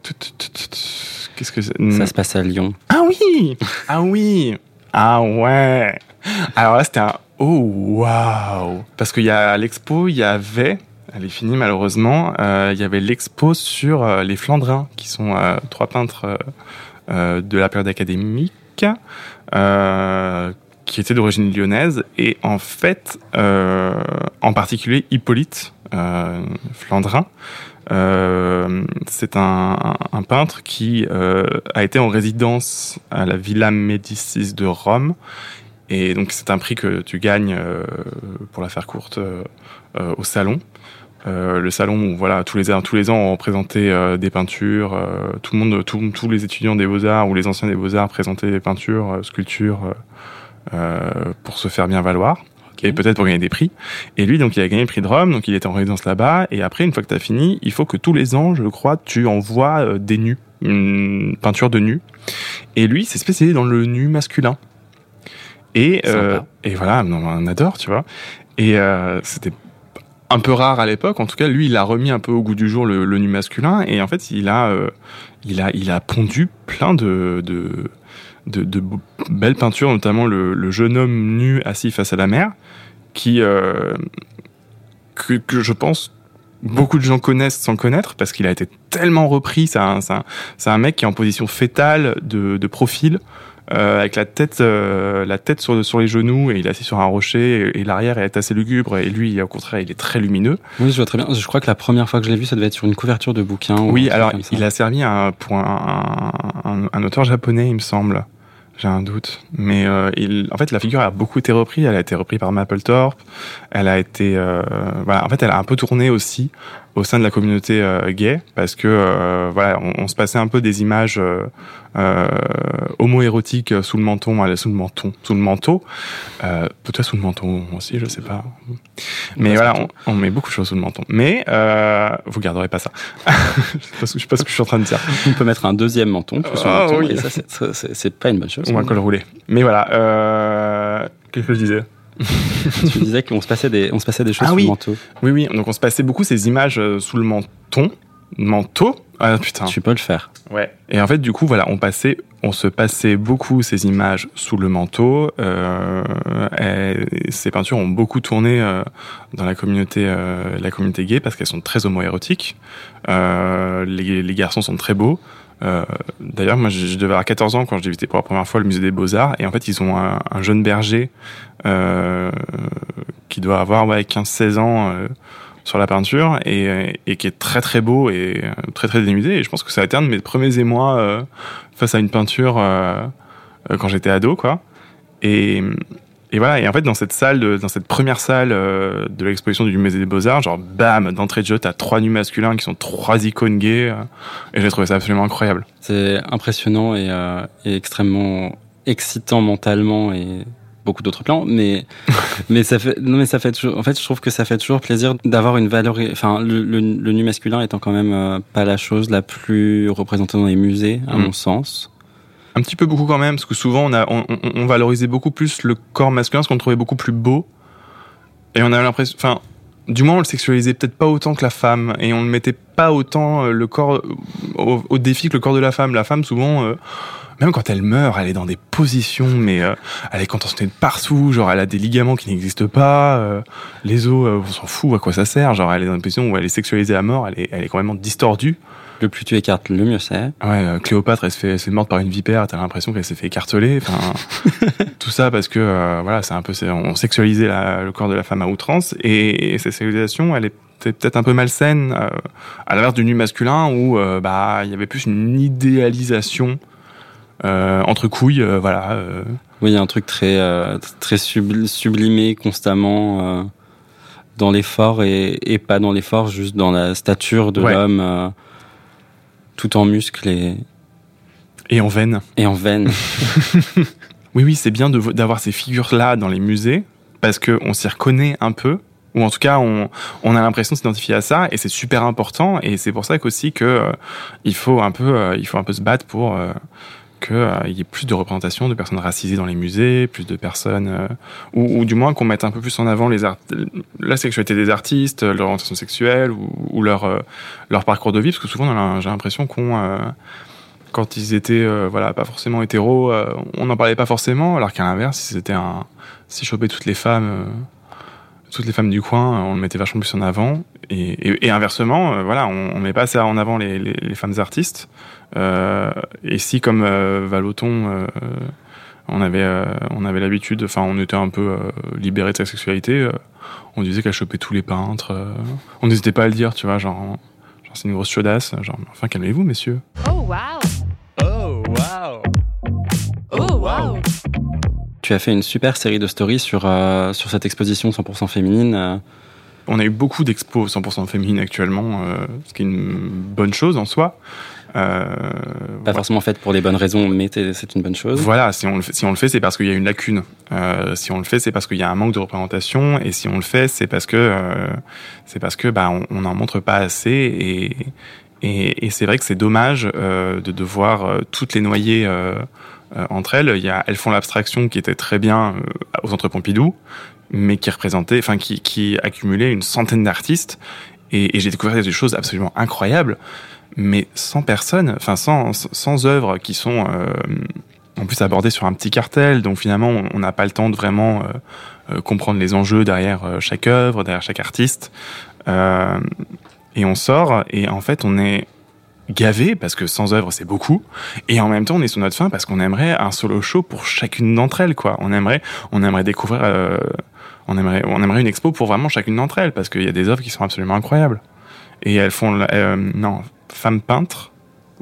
Qu'est-ce que c'est? Ça se passe à Lyon. Ah oui Ah oui Ah ouais Alors là, c'était un oh waouh Parce qu'il y a à l'expo, il y avait, elle est finie malheureusement, euh, il y avait l'expo sur euh, les Flandrins, qui sont euh, trois peintres de la période académique, qui étaient d'origine lyonnaise. Et en fait, en particulier Hippolyte Flandrin, c'est un, peintre qui a été en résidence à la Villa Médicis de Rome. Et donc c'est un prix que tu gagnes, pour la faire courte, au salon. Euh, le salon où voilà tous les ans, tous les ans on présentait euh, des peintures. euh, tout le monde, tout- tous les étudiants des beaux arts ou les anciens des beaux arts présentaient des peintures, sculptures pour se faire bien valoir et peut-être pour gagner des prix. Et lui, donc, il a gagné le prix de Rome, donc il était en résidence là-bas. Et après, une fois que tu as fini, il faut que tous les ans, je crois, tu envoies des nus, une peinture de nus. Et lui, c'est spécialisé dans le nu masculin. Et, et voilà, non, on adore, tu vois. Et euh, c'était un peu rare à l'époque. En tout cas, lui, il a remis un peu au goût du jour le, nu masculin. Et en fait, il a, euh, il a, il a pondu plein de, de, de, belles peintures, notamment le, jeune homme nu assis face à la mer, qui euh, que, je pense beaucoup de gens connaissent sans connaître parce qu'il a été tellement repris. C'est un, un, un mec qui est en position fétale de profil. Euh, avec la tête, euh, la tête sur, sur les genoux et il est assis sur un rocher et, et l'arrière est assez lugubre et lui au contraire il est très lumineux. Oui, je vois très bien. Je crois que la première fois que je l'ai vu, ça devait être sur une couverture de bouquin. Oui, alors il a servi un, pour un, un- un auteur japonais, il me semble. J'ai un doute. Mais euh, il, en fait, la figure a beaucoup été reprise. Elle a été reprise par Mapplethorpe. Elle a été, euh, voilà. En fait, elle a un peu tourné aussi au sein de la communauté euh, gay parce que euh, voilà, on, on se passait un peu des images euh, homo-érotiques sous le menton, sous le menton, sous le manteau, euh, peut-être sous le menton aussi, je sais pas. Mais voilà, on, on met beaucoup de choses sous le menton. Mais euh, vous garderez pas ça. je sais pas ce que- je sais pas ce que je suis en train de dire. On peut mettre un deuxième menton Ah, menton, oui. et ça, c'est pas une bonne chose. Ou un col roulé. Mais voilà. Euh, Qu'est-ce que je disais? Tu disais qu'on se passait des, on se passait des choses Ah sous oui. le manteau. Oui, oui, donc on se passait beaucoup ces images euh, sous le menton. Manteau Ah putain. Tu peux le faire. Ouais. Et en fait, du coup, voilà, on passait, on se passait beaucoup ces images sous le manteau. Euh, et ces peintures ont beaucoup tourné euh, dans la communauté, euh, la communauté gay parce qu'elles sont très homoérotiques. Euh, les, les garçons sont très beaux. Euh, D'ailleurs, moi, je, je devais avoir 14 ans quand j'ai visité pour la première fois le musée des Beaux-Arts. Et en fait, ils ont un, un jeune berger euh, qui doit avoir ouais, 15-16 ans euh, sur la peinture et, qui est très très beau et euh, très très dénudé. Et je pense que ça a de mes premiers émois euh, face à une peinture euh, quand j'étais ado, quoi. Et, et voilà. Et en fait, dans cette salle, dans cette première salle de l'exposition du musée des Beaux Arts, genre bam, d'entrée de jeu, t'as trois nus masculins qui sont trois icônes gays. et j'ai trouvé ça absolument incroyable. C'est impressionnant et, et extrêmement excitant mentalement et beaucoup d'autres plans, mais mais ça fait non mais ça fait toujours. En fait, je trouve que ça fait toujours plaisir d'avoir une valeur. Enfin, le, le, le nu masculin étant quand même euh, pas la chose la plus représentée dans les musées, à Mm. mon sens. Un petit peu beaucoup quand même, parce que souvent on, a, on, on- on valorisait beaucoup plus le corps masculin, parce qu'on trouvait beaucoup plus beau. Et on avait l'impression, enfin, du moins on le sexualisait peut-être pas autant que la femme, et on ne mettait pas autant euh, le corps euh, au, au défi que le corps de la femme. La femme, souvent, euh, même quand elle meurt, elle est dans des positions, mais euh, elle est contentionnée de partout, genre elle a des ligaments qui n'existent pas, euh, les os, euh, on s'en fout à quoi ça sert, genre elle est dans une position où elle est sexualisée à mort, elle est, elle est complètement distordue. Le plus tu écartes, le mieux c'est. Ouais, euh, Cléopâtre, elle se fait, morte par une vipère. T'as l'impression qu'elle s'est fait écarteler. Enfin, tout ça parce que euh, voilà, c'est un peu, on sexualisait la- le corps de la femme à outrance et, et cette sexualisation, elle est peut-être un peu malsaine, euh, à l'inverse du nu masculin où bah il y avait plus une idéalisation entre couilles, euh, voilà. euh, Oui, il y a un truc très euh, très subl- sublimé constamment euh, dans l'effort et, et pas dans l'effort, juste dans la stature de Ouais. l'homme, euh, tout en muscles et, et en veine. et en veine. Oui, oui, c'est bien d'avoir ces figures-là dans les musées parce que on s'y reconnaît un peu, ou en tout cas, on, on a l'impression de s'identifier à ça, et c'est super important. Et c'est pour ça qu'aussi que euh, il faut un peu, euh, il faut un peu se battre pour euh, que euh, y ait plus de représentation de personnes racisées dans les musées, plus de personnes, euh, ou, du moins qu'on mette un peu plus en avant les la sexualité des artistes, leur orientation sexuelle ou, leur euh, parcours de vie, parce que souvent, j'ai l'impression qu'on euh, quand ils étaient euh, voilà pas forcément hétéros, euh, on n'en parlait pas forcément, alors qu'à l'inverse, si c'était un toutes les femmes euh, toutes les femmes du coin, euh, on le mettait vachement plus en avant et, inversement, euh, voilà, on, on met pas assez en avant les femmes artistes. Euh, et si comme euh, Valoton, euh, on avait euh, on avait l'habitude, enfin on était un peu euh, libéré de sa sexualité, euh, on disait qu'elle chopait tous les peintres. euh, on n'hésitait pas à le dire, tu vois, genre, genre c'est une grosse chaudasse, genre enfin calmez-vous messieurs. Oh wow. Oh wow. Oh wow. tu as fait une super série de stories sur euh, sur cette exposition 100% féminine. On a eu beaucoup d'expos 100% féminines actuellement, euh, ce qui est une bonne chose en soi. Euh, pas forcément faite pour les bonnes raisons, mais c'est une bonne chose. Voilà, si on le fait, si on le fait, c'est parce qu'il y a une lacune. Euh, si on le fait, c'est parce qu'il y a un manque de représentation, et si on le fait, c'est parce que euh, c'est parce que bah on n'en montre pas assez, et et, et c'est vrai que c'est dommage euh, de devoir euh, toutes les noyer euh, entre elles. Il y a, elles font l'abstraction qui était très bien euh, au Centre Pompidou, mais qui représentait, enfin qui qui accumulait une centaine d'artistes, et, et j'ai découvert des choses absolument incroyables mais sans personne, enfin sans, sans œuvres qui sont euh, en plus abordées sur un petit cartel, donc finalement on- n'a pas le temps de vraiment euh, euh, comprendre les enjeux derrière euh, chaque œuvre, derrière chaque artiste. Euh, et on sort et en fait on est gavé parce que sans œuvre c'est beaucoup. Et en même temps on est sur notre fin parce qu'on aimerait un solo show pour chacune d'entre elles quoi. On aimerait on aimerait découvrir euh, on aimerait on aimerait une expo pour vraiment chacune d'entre elles parce qu'il y a des œuvres qui sont absolument incroyables. Et elles font euh, non femme peintre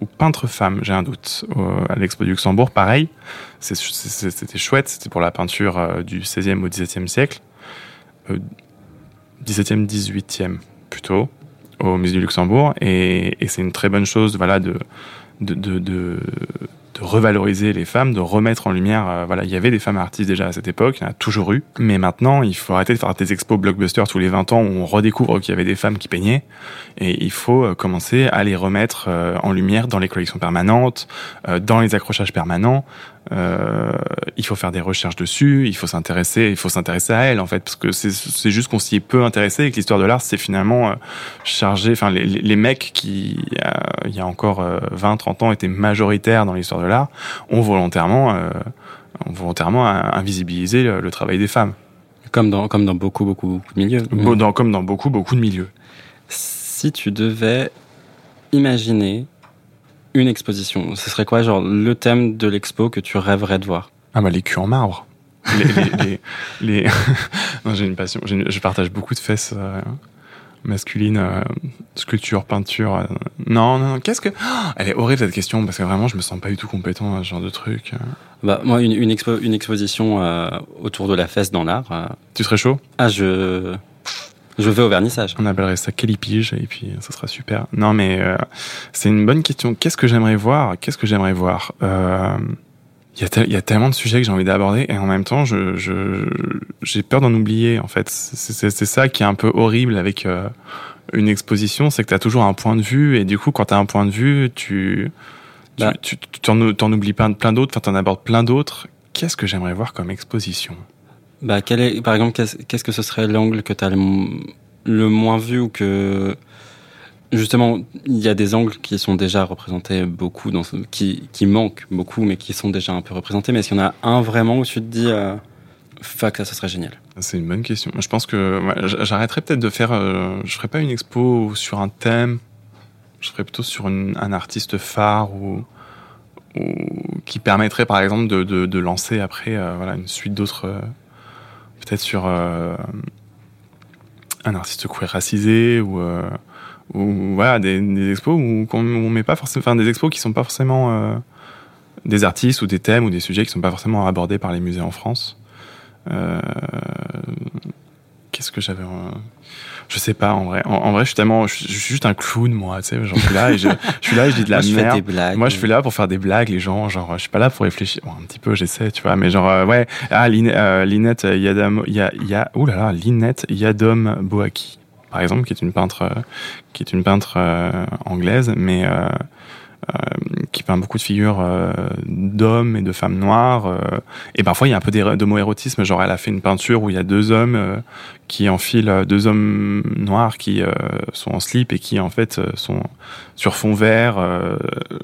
ou peintre femme j'ai un doute à l'expo du Luxembourg pareil. C'était chouette c'était pour la peinture euh, du 16e au 17e siècle Euh, 17e 18e plutôt au musée du Luxembourg. Et, et c'est une très bonne chose voilà de, de, de de revaloriser les femmes, de remettre en lumière. euh, voilà, il y avait des femmes artistes déjà à cette époque, il y en a toujours eu. Mais maintenant, il faut arrêter de faire des expos blockbusters tous les 20 ans où on redécouvre qu'il y avait des femmes qui peignaient. Et il faut euh, commencer à les remettre euh, en lumière dans les collections permanentes, dans les accrochages permanents. Euh, il faut faire des recherches dessus, il faut s'intéresser, il faut s'intéresser à elle en fait, parce que c'est juste qu'on s'y est peu intéressé et que l'histoire de l'art c'est finalement euh, chargé, enfin les, les, mecs qui euh, il y a encore 20-30 ans étaient majoritaires dans l'histoire de l'art ont volontairement, ont volontairement invisibilisé le, travail des femmes. Comme dans, comme dans beaucoup, beaucoup, de milieux. Dans, comme dans beaucoup, beaucoup de milieux. Si tu devais imaginer une exposition, ce serait quoi, genre, le thème de l'expo que tu rêverais de voir? Ah, bah, les culs en marbre. les, les, non, j'ai une passion. Je partage beaucoup de fesses euh, masculines, euh, sculpture, peinture. Euh. Non, non, qu'est-ce que. Oh, elle est horrible cette question parce que vraiment, je me sens pas du tout compétent à ce genre de truc. Bah, moi, une, une, expo, une exposition autour de la fesse dans l'art. Tu serais chaud? Ah, je. Je vais au vernissage. On appellerait ça Calipige et puis ça sera super. Non mais euh, c'est une bonne question. Qu'est-ce que j'aimerais voir? Qu'est-ce que j'aimerais voir? Euh, Il y, y, a tellement de sujets que j'ai envie d'aborder et en même temps, je, j'ai peur d'en oublier. En fait, c'est ça qui est un peu horrible avec euh, une exposition, c'est que tu as toujours un point de vue et du coup, quand tu as un point de vue, tu tu, bah. tu, t'en, oublies plein, plein d'autres, enfin t'en abordes plein d'autres. Qu'est-ce que j'aimerais voir comme exposition? Bah, quel est, par exemple, qu'est-ce que ce serait l'angle que tu as le, moins vu ou que justement il y a des angles qui sont déjà représentés beaucoup, dans qui, qui manquent beaucoup, mais qui sont déjà un peu représentés. Mais est-ce qu'il y en a un vraiment où tu te dis, euh, ça, ce serait génial? C'est une bonne question. Je pense que j'arrêterais peut-être de faire. Euh, je ferais pas une expo sur un thème. Je ferais plutôt sur un artiste phare ou, qui permettrait, par exemple, de, de, lancer après euh, voilà une suite d'autres peut-être sur euh, un artiste queer racisé ou euh, ou voilà des, des expos où on, met pas forcément enfin des expos qui sont pas forcément euh, des artistes ou des thèmes ou des sujets qui sont pas forcément abordés par les musées en France. Qu'est-ce que j'avais je sais pas en vrai. En, vrai, je suis tellement, je, suis juste un clown moi. Tu sais, j'en suis là et je, je, suis là et je dis de la moi, merde. Je blagues, moi, je suis là pour faire des blagues. Les gens, genre, je suis pas là pour réfléchir. Bon, un petit peu, j'essaie, tu vois. Mais genre, euh, ouais. Ah, euh, Linette Yadam, y a, y a, ouh là là, Linette Yadom Boaki, par exemple, qui est une peintre, euh, qui est une peintre anglaise, mais euh, qui peint beaucoup de figures euh, d'hommes et de femmes noires. Euh, et parfois, il y a un peu d'homoérotisme. Genre, elle a fait une peinture où il y a deux hommes qui enfilent, deux hommes noirs qui sont en slip et qui, en fait, sont sur fond vert.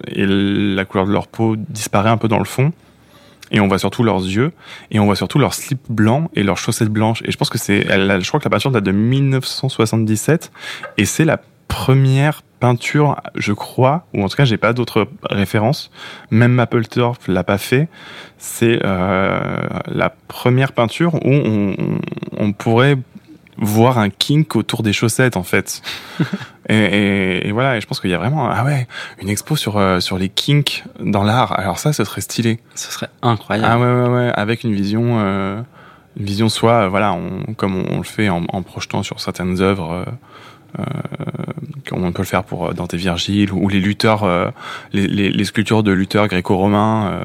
et la couleur de leur peau disparaît un peu dans le fond et on voit surtout leurs yeux et on voit surtout leur slip blanc et leurs chaussettes blanches et je pense que c'est je crois que la peinture date de 1977 et c'est la première peinture, je crois, ou en tout cas j'ai pas d'autres références. Même Mapplethorpe l'a pas fait. C'est euh, la première peinture où on, on, pourrait voir un kink autour des chaussettes en fait. et, et, voilà, et je pense qu'il y a vraiment ah ouais une expo sur euh, sur les kinks dans l'art. Alors ça, ce serait stylé. Ce serait incroyable. Ah ouais ouais ouais, avec une vision. Euh, une vision soit voilà on, comme on, le fait en, en projetant sur certaines œuvres comme on peut le faire pour euh, Dante Virgile ou les lutteurs, euh, les, les, les, sculptures de lutteurs gréco-romains.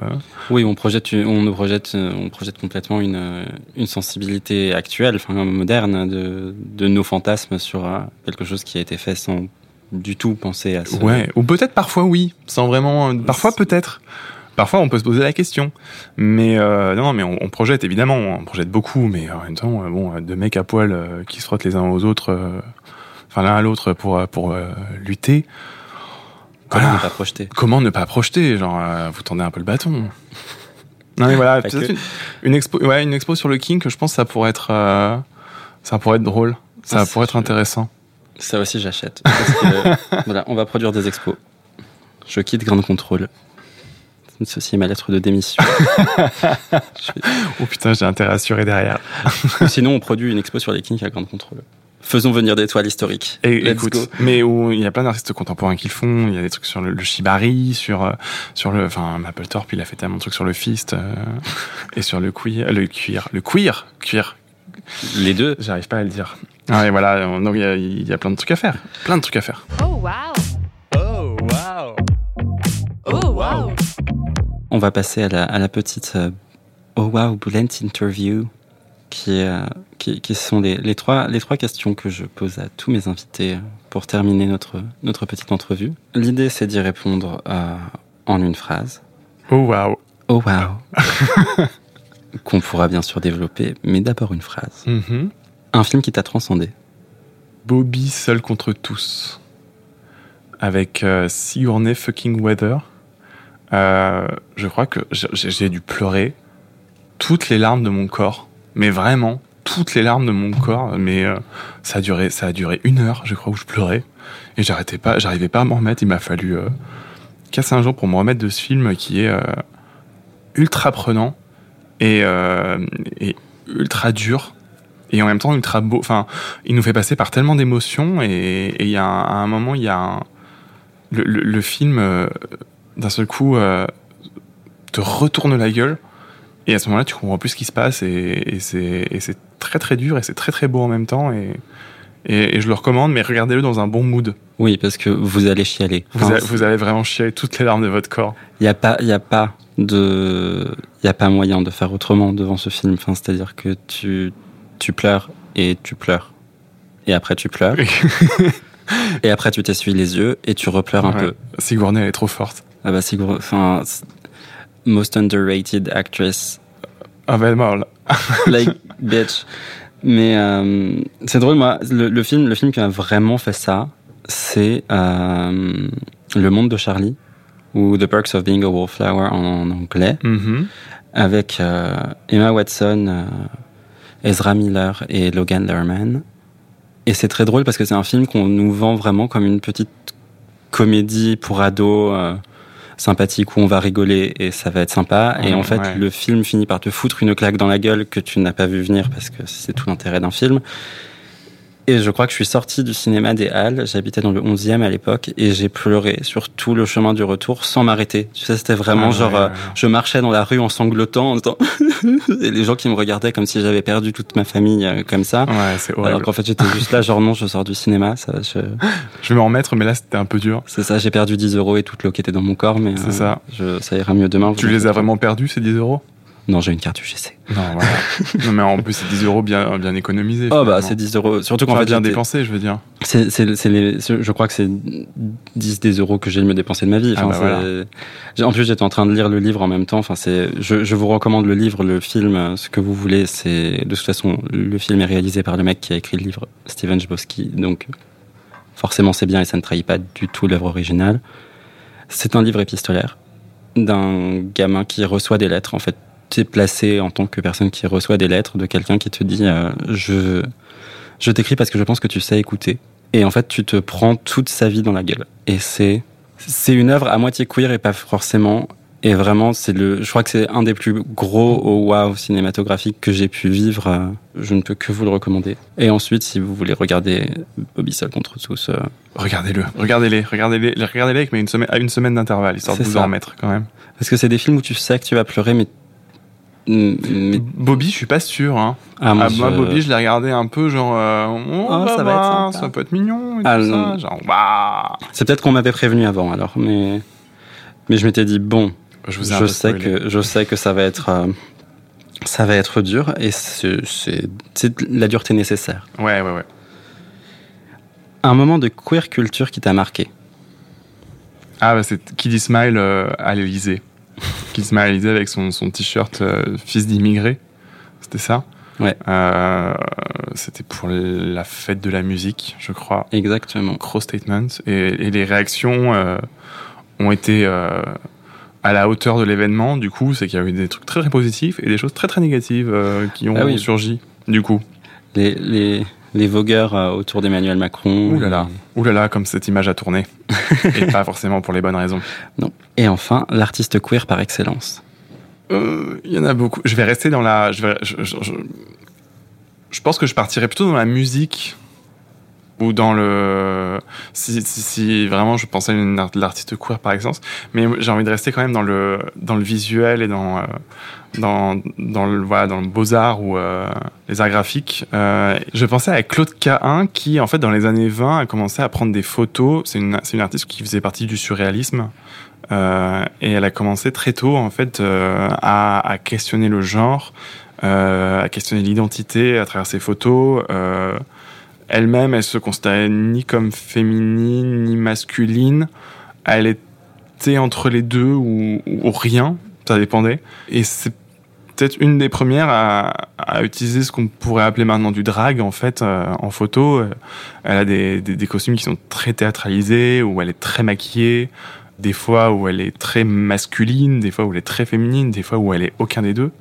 Oui, on projette, on projette, on projette complètement une, une sensibilité actuelle, enfin moderne, de, de nos fantasmes sur quelque chose qui a été fait sans du tout penser à ça. Ouais, ou peut-être parfois oui, sans vraiment. Parfois peut-être. Parfois, on peut se poser la question, mais euh, non, mais on, on, projette évidemment, on projette beaucoup, mais en même temps, bon, deux mecs à poil qui se frottent les uns aux autres enfin l'un à l'autre pour pour euh, lutter. Comment ne pas projeter? Comment ne pas projeter? Genre, euh, vous tendez un peu le bâton. Non mais voilà, une, expo, ouais, une expo sur le king, je pense que ça pourrait être, euh, ça pourrait être drôle, ça ah, pourrait être intéressant. Ça aussi, j'achète. voilà, on va produire des expos. Je quitte Grande Contrôle. Ceci est ma lettre de démission. oh putain, j'ai intérêt à assurer derrière. Sinon, on produit une expo sur les kings à Grande Contrôle. Faisons venir des toiles historiques. Et, écoute, mais où il y a plein d'artistes contemporains qui le font. Il y a des trucs sur le, shibari, sur euh, sur le, enfin Mapplethorpe, il a fait tellement de trucs sur le fist euh, et sur le queer, le cuir, le queer, cuir. Les deux. J'arrive pas à le dire. Ah, et voilà, donc il y, a, plein de trucs à faire, plein de trucs à faire. Oh wow. Oh wow. Oh wow. On va passer à la, à la petite euh, oh wow blunt interview qui, euh, qui, qui, sont les, les, trois, les trois questions que je pose à tous mes invités pour terminer notre, notre petite entrevue. L'idée, c'est d'y répondre euh, en une phrase. Oh wow Oh wow. Qu'on pourra bien sûr développer, mais d'abord une phrase. Mhm. Un film qui t'a transcendé. Bobby seul contre tous. Avec euh, Sigourney fucking Weather. Euh, je crois que j'ai dû pleurer toutes les larmes de mon corps. Mais vraiment, toutes les larmes de mon corps. Mais euh, ça, a duré, ça a duré une heure, je crois, où je pleurais. Et j'arrêtais pas, j'arrivais pas à m'en remettre. Il m'a fallu euh, casser un jour pour me remettre de ce film qui est euh, ultra prenant et, euh, et ultra dur. Et en même temps ultra beau. Enfin, il nous fait passer par tellement d'émotions et et il y a un, à un moment il y a un, le, le- le film euh, d'un seul coup euh, te retourne la gueule et à ce moment-là tu comprends plus ce qui se passe et, et c'est très très dur et c'est très très beau en même temps et, et, et je le recommande mais regardez-le dans un bon mood Oui, parce que vous allez chialer. vous, Enfin, a- vous allez vraiment chier toutes les larmes de votre corps Il n'y a pas, il a pas de, il y a pas moyen de faire autrement devant ce film. Enfin, c'est-à-dire que tu, tu pleures et tu pleures. Et après tu pleures. et après tu t'essuies les yeux et tu repleures un Ouais. peu. Sigourney elle est trop forte Ah bah gros. Enfin, most underrated actress ah ben mal like bitch. Mais euh, c'est drôle, moi, le, le film, le film qui a vraiment fait ça, c'est euh, Le Monde de Charlie ou The Perks of Being a Wallflower en, anglais, Mhm. avec euh, Emma Watson, Ezra Miller et Logan Lerman. Et c'est très drôle parce que c'est un film qu'on nous vend vraiment comme une petite comédie pour ados sympathique où on va rigoler et ça va être sympa. et en fait, ouais. le film finit par te foutre une claque dans la gueule que tu n'as pas vu venir parce que c'est tout l'intérêt d'un film. Et je crois que je suis sorti du cinéma des Halles, j'habitais dans le 11e à l'époque, et j'ai pleuré sur tout le chemin du retour sans m'arrêter. Tu sais, c'était vraiment Ah, genre, ouais, euh, ouais. je marchais dans la rue en sanglotant, en et les gens qui me regardaient comme si j'avais perdu toute ma famille euh, comme ça. ouais c'est horrible Alors qu'en fait, j'étais juste là, genre non, je sors du cinéma, ça, je... je vais m'en remettre mais là c'était un peu dur c'est ça, j'ai perdu 10 euros et toute l'eau qui était dans mon corps, mais C'est euh, ça. Je, ça ira mieux demain. tu les as vraiment perdus ces 10 euros? Non, j'ai une carte UGC. Non, voilà. non, mais en plus, c'est 10 euros bien, bien économisés. Oh bah c'est 10 euros, surtout qu'en fait bien dépensé, je veux dire. C'est, c'est, c'est les, je crois que c'est 10 des euros que j'ai le mieux dépensé de ma vie. Ah bah voilà. En plus, j'étais en train de lire le livre en même temps. Enfin, c'est, je, je vous recommande le livre, le film, ce que vous voulez. C'est, de toute façon, le film est réalisé par le mec qui a écrit le livre, Steven Chbosky. Donc, forcément, c'est bien et ça ne trahit pas du tout l'œuvre originale. C'est un livre épistolaire d'un gamin qui reçoit des lettres. En fait, tu es placé en tant que personne qui reçoit des lettres de quelqu'un qui te dit, euh, je, je t'écris parce que je pense que tu sais écouter. Et en fait, tu te prends toute sa vie dans la gueule. Et c'est, c'est une œuvre à moitié queer et pas forcément. Et vraiment, c'est le, je crois que c'est un des plus gros oh wow cinématographiques que j'ai pu vivre. Euh, Je ne peux que vous le recommander. Et ensuite, si vous voulez regarder Bobby Seul contre tous, euh, Regardez-le, regardez-les, regardez-les, regardez-les avec mais une semaine, à une semaine d'intervalle, histoire de vous ça. en remettre quand même. parce que c'est des films où tu sais que tu vas pleurer, mais, mais Bobby, je suis pas sûr. Hein. ah, Ah, moi. Bobby, je l'ai regardé un peu genre, euh, oh, Oh, ça, ça va va, être sympa. ça peut être mignon et Ah, tout non. ça. Genre, waouh. c'est peut-être qu'on m'avait prévenu avant, alors, mais, mais je m'étais dit bon, Je vous sais spoilé. que je sais que ça va être euh, ça va être dur et c'est la dureté nécessaire. Ouais, ouais, ouais. Un moment de queer culture qui t'a marqué? Ah, bah, c'est Kiddy Smile euh, à l'Elysée. Smile à l'Elysée avec son, son t-shirt euh, fils d'immigré. C'était ça? Ouais. Euh, C'était pour la fête de la musique, je crois. Exactement. Gros statement. Et, et les réactions euh, ont été euh, à la hauteur de l'événement. Du coup, c'est qu'il y a eu des trucs très très positifs et des choses très très négatives qui ont Ah oui. surgi. Du coup, Les les les vogueurs euh, autour d'Emmanuel Macron. ouh là là, ouh là là, comme cette image a tourné. et pas forcément pour les bonnes raisons. Non. Et enfin, l'artiste queer par excellence. Euh, Il y en a beaucoup. Je vais rester dans la. Je, vais, je, je- je- je pense que je partirais plutôt dans la musique ou dans le. Si, si, si vraiment je pensais à l'artiste queer par exemple, mais j'ai envie de rester quand même dans le dans le visuel et dans euh, dans le voilà dans le beaux arts ou euh, les arts graphiques. Euh, je pensais à Claude K1 qui en fait dans les années 20 a commencé à prendre des photos. C'est une c'est une artiste qui faisait partie du surréalisme. Euh, et elle a commencé très tôt en fait à, questionner le genre, à questionner l'identité à travers ses photos. Elle-même, elle se considérait ni comme féminine ni masculine. Elle était entre les deux ou, ou rien Ça dépendait. Et c'est peut-être une des premières à, à utiliser ce qu'on pourrait appeler maintenant du drag en fait euh, en photo. Elle a des, des, des, costumes qui sont très théâtralisés, où elle est très maquillée, des fois où elle est très masculine, des fois où elle est très féminine, des fois où elle est aucun des deux.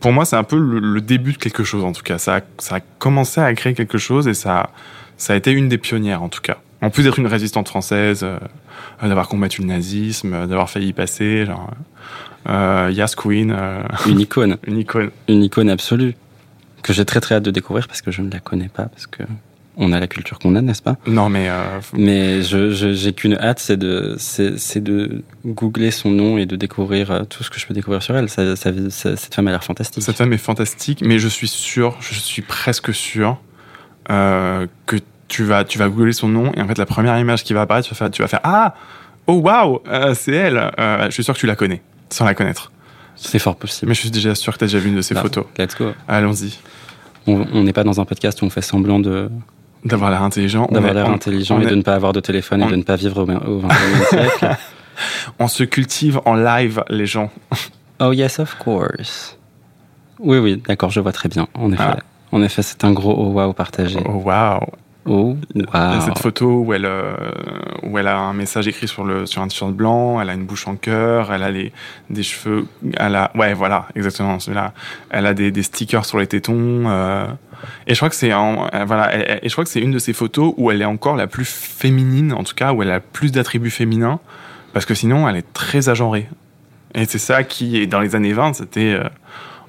Pour moi, c'est un peu le, le, début de quelque chose en tout cas. Ça ça a commencé à créer quelque chose et ça, ça a été une des pionnières en tout cas. En plus d'être une résistante française, euh, d'avoir combattu le nazisme, d'avoir failli y passer, genre, euh, Yas Queen. Euh, une icône. une icône. Une icône absolue. Que j'ai très très hâte de découvrir parce que je ne la connais pas, parce que on a la culture qu'on a, n'est-ce pas? Non, mais. Euh... Mais je, j'ai qu'une hâte, c'est de, c'est, de googler son nom et de découvrir euh, tout ce que je peux découvrir sur elle. Ça, ça, ça, cette femme a l'air fantastique. Cette femme est fantastique, mais je suis sûr, je suis presque sûr euh, que tu vas, tu vas googler son nom et en fait, la première image qui va apparaître, tu vas faire, tu vas faire Ah Oh waouh C'est elle Je suis sûr que tu la connais, sans la connaître. C'est fort possible. Mais je suis déjà sûr que tu as déjà vu une de ses Bah, photos. Let's go. Allons-y. On n'est pas dans un podcast où on fait semblant de, D'avoir l'air intelligent. D'avoir l'air intelligent on et est- de ne pas avoir de téléphone on- et de ne pas vivre au, au 21e siècle. On se cultive en live, les gens. Oh yes, of course. Oui, oui, d'accord, je vois très bien. En effet, Ah. en effet, c'est un gros oh wow partagé. Oh waouh Oh wow. cette photo où elle, euh, où elle a un message écrit sur, le, sur un t-shirt blanc, elle a une bouche en cœur, elle a les, des cheveux, elle a, ouais, voilà, exactement, celui-là. Elle a des, des stickers sur les tétons, euh, et je crois que c'est, euh, voilà, elle- et je crois que c'est une de ces photos où elle est encore la plus féminine, en tout cas, où elle a plus d'attributs féminins, parce que sinon, elle est très agenrée. Et c'est ça qui, dans les années 20, c'était, euh,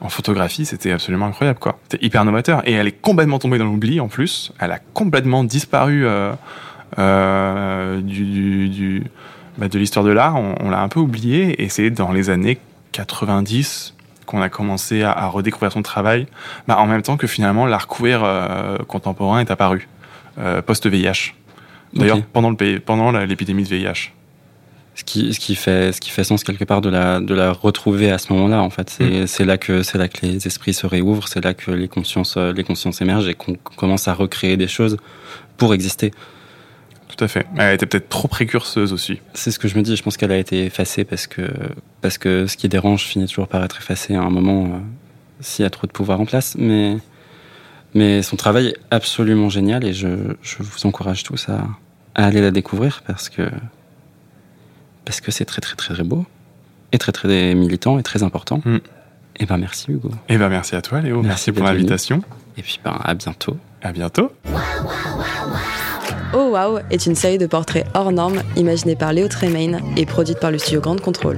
en photographie, c'était absolument incroyable, quoi. C'était hyper novateur. Et elle est complètement tombée dans l'oubli, en plus. Elle a complètement disparu euh, euh, du, du- du- bah, de l'histoire de l'art. On, on l'a un peu oublié. Et c'est dans les années 90 qu'on a commencé à, à redécouvrir son travail, bah, en même temps que finalement l'art queer euh, contemporain est apparu, post-VIH. D'ailleurs, Ok. pendant l'épidémie de VIH. Ce qui, ce qui fait, ce qui fait sens quelque part de la, de la retrouver à ce moment-là. En fait, c'est, Mm. c'est là que, c'est là que les esprits se réouvrent, c'est là que les consciences, euh, les consciences émergent et qu'on commence à recréer des choses pour exister. Tout à fait. Elle était peut-être trop précurseuse aussi. C'est ce que je me dis. Je pense qu'elle a été effacée parce que, parce que ce qui dérange finit toujours par être effacé à un moment euh, s'il y a trop de pouvoir en place. Mais, mais son travail est absolument génial et je, je vous encourage tous à, à aller la découvrir parce que, parce que c'est très très très très beau et très très militant et très important. Mm. Et ben merci Hugo. Eh ben, merci à toi, Léo. Merci Merci, pour l'invitation. Et puis ben à bientôt. À bientôt. Oh Wow est une série de portraits hors normes imaginée par Léo Tremaine et produite par le studio Grande Contrôle.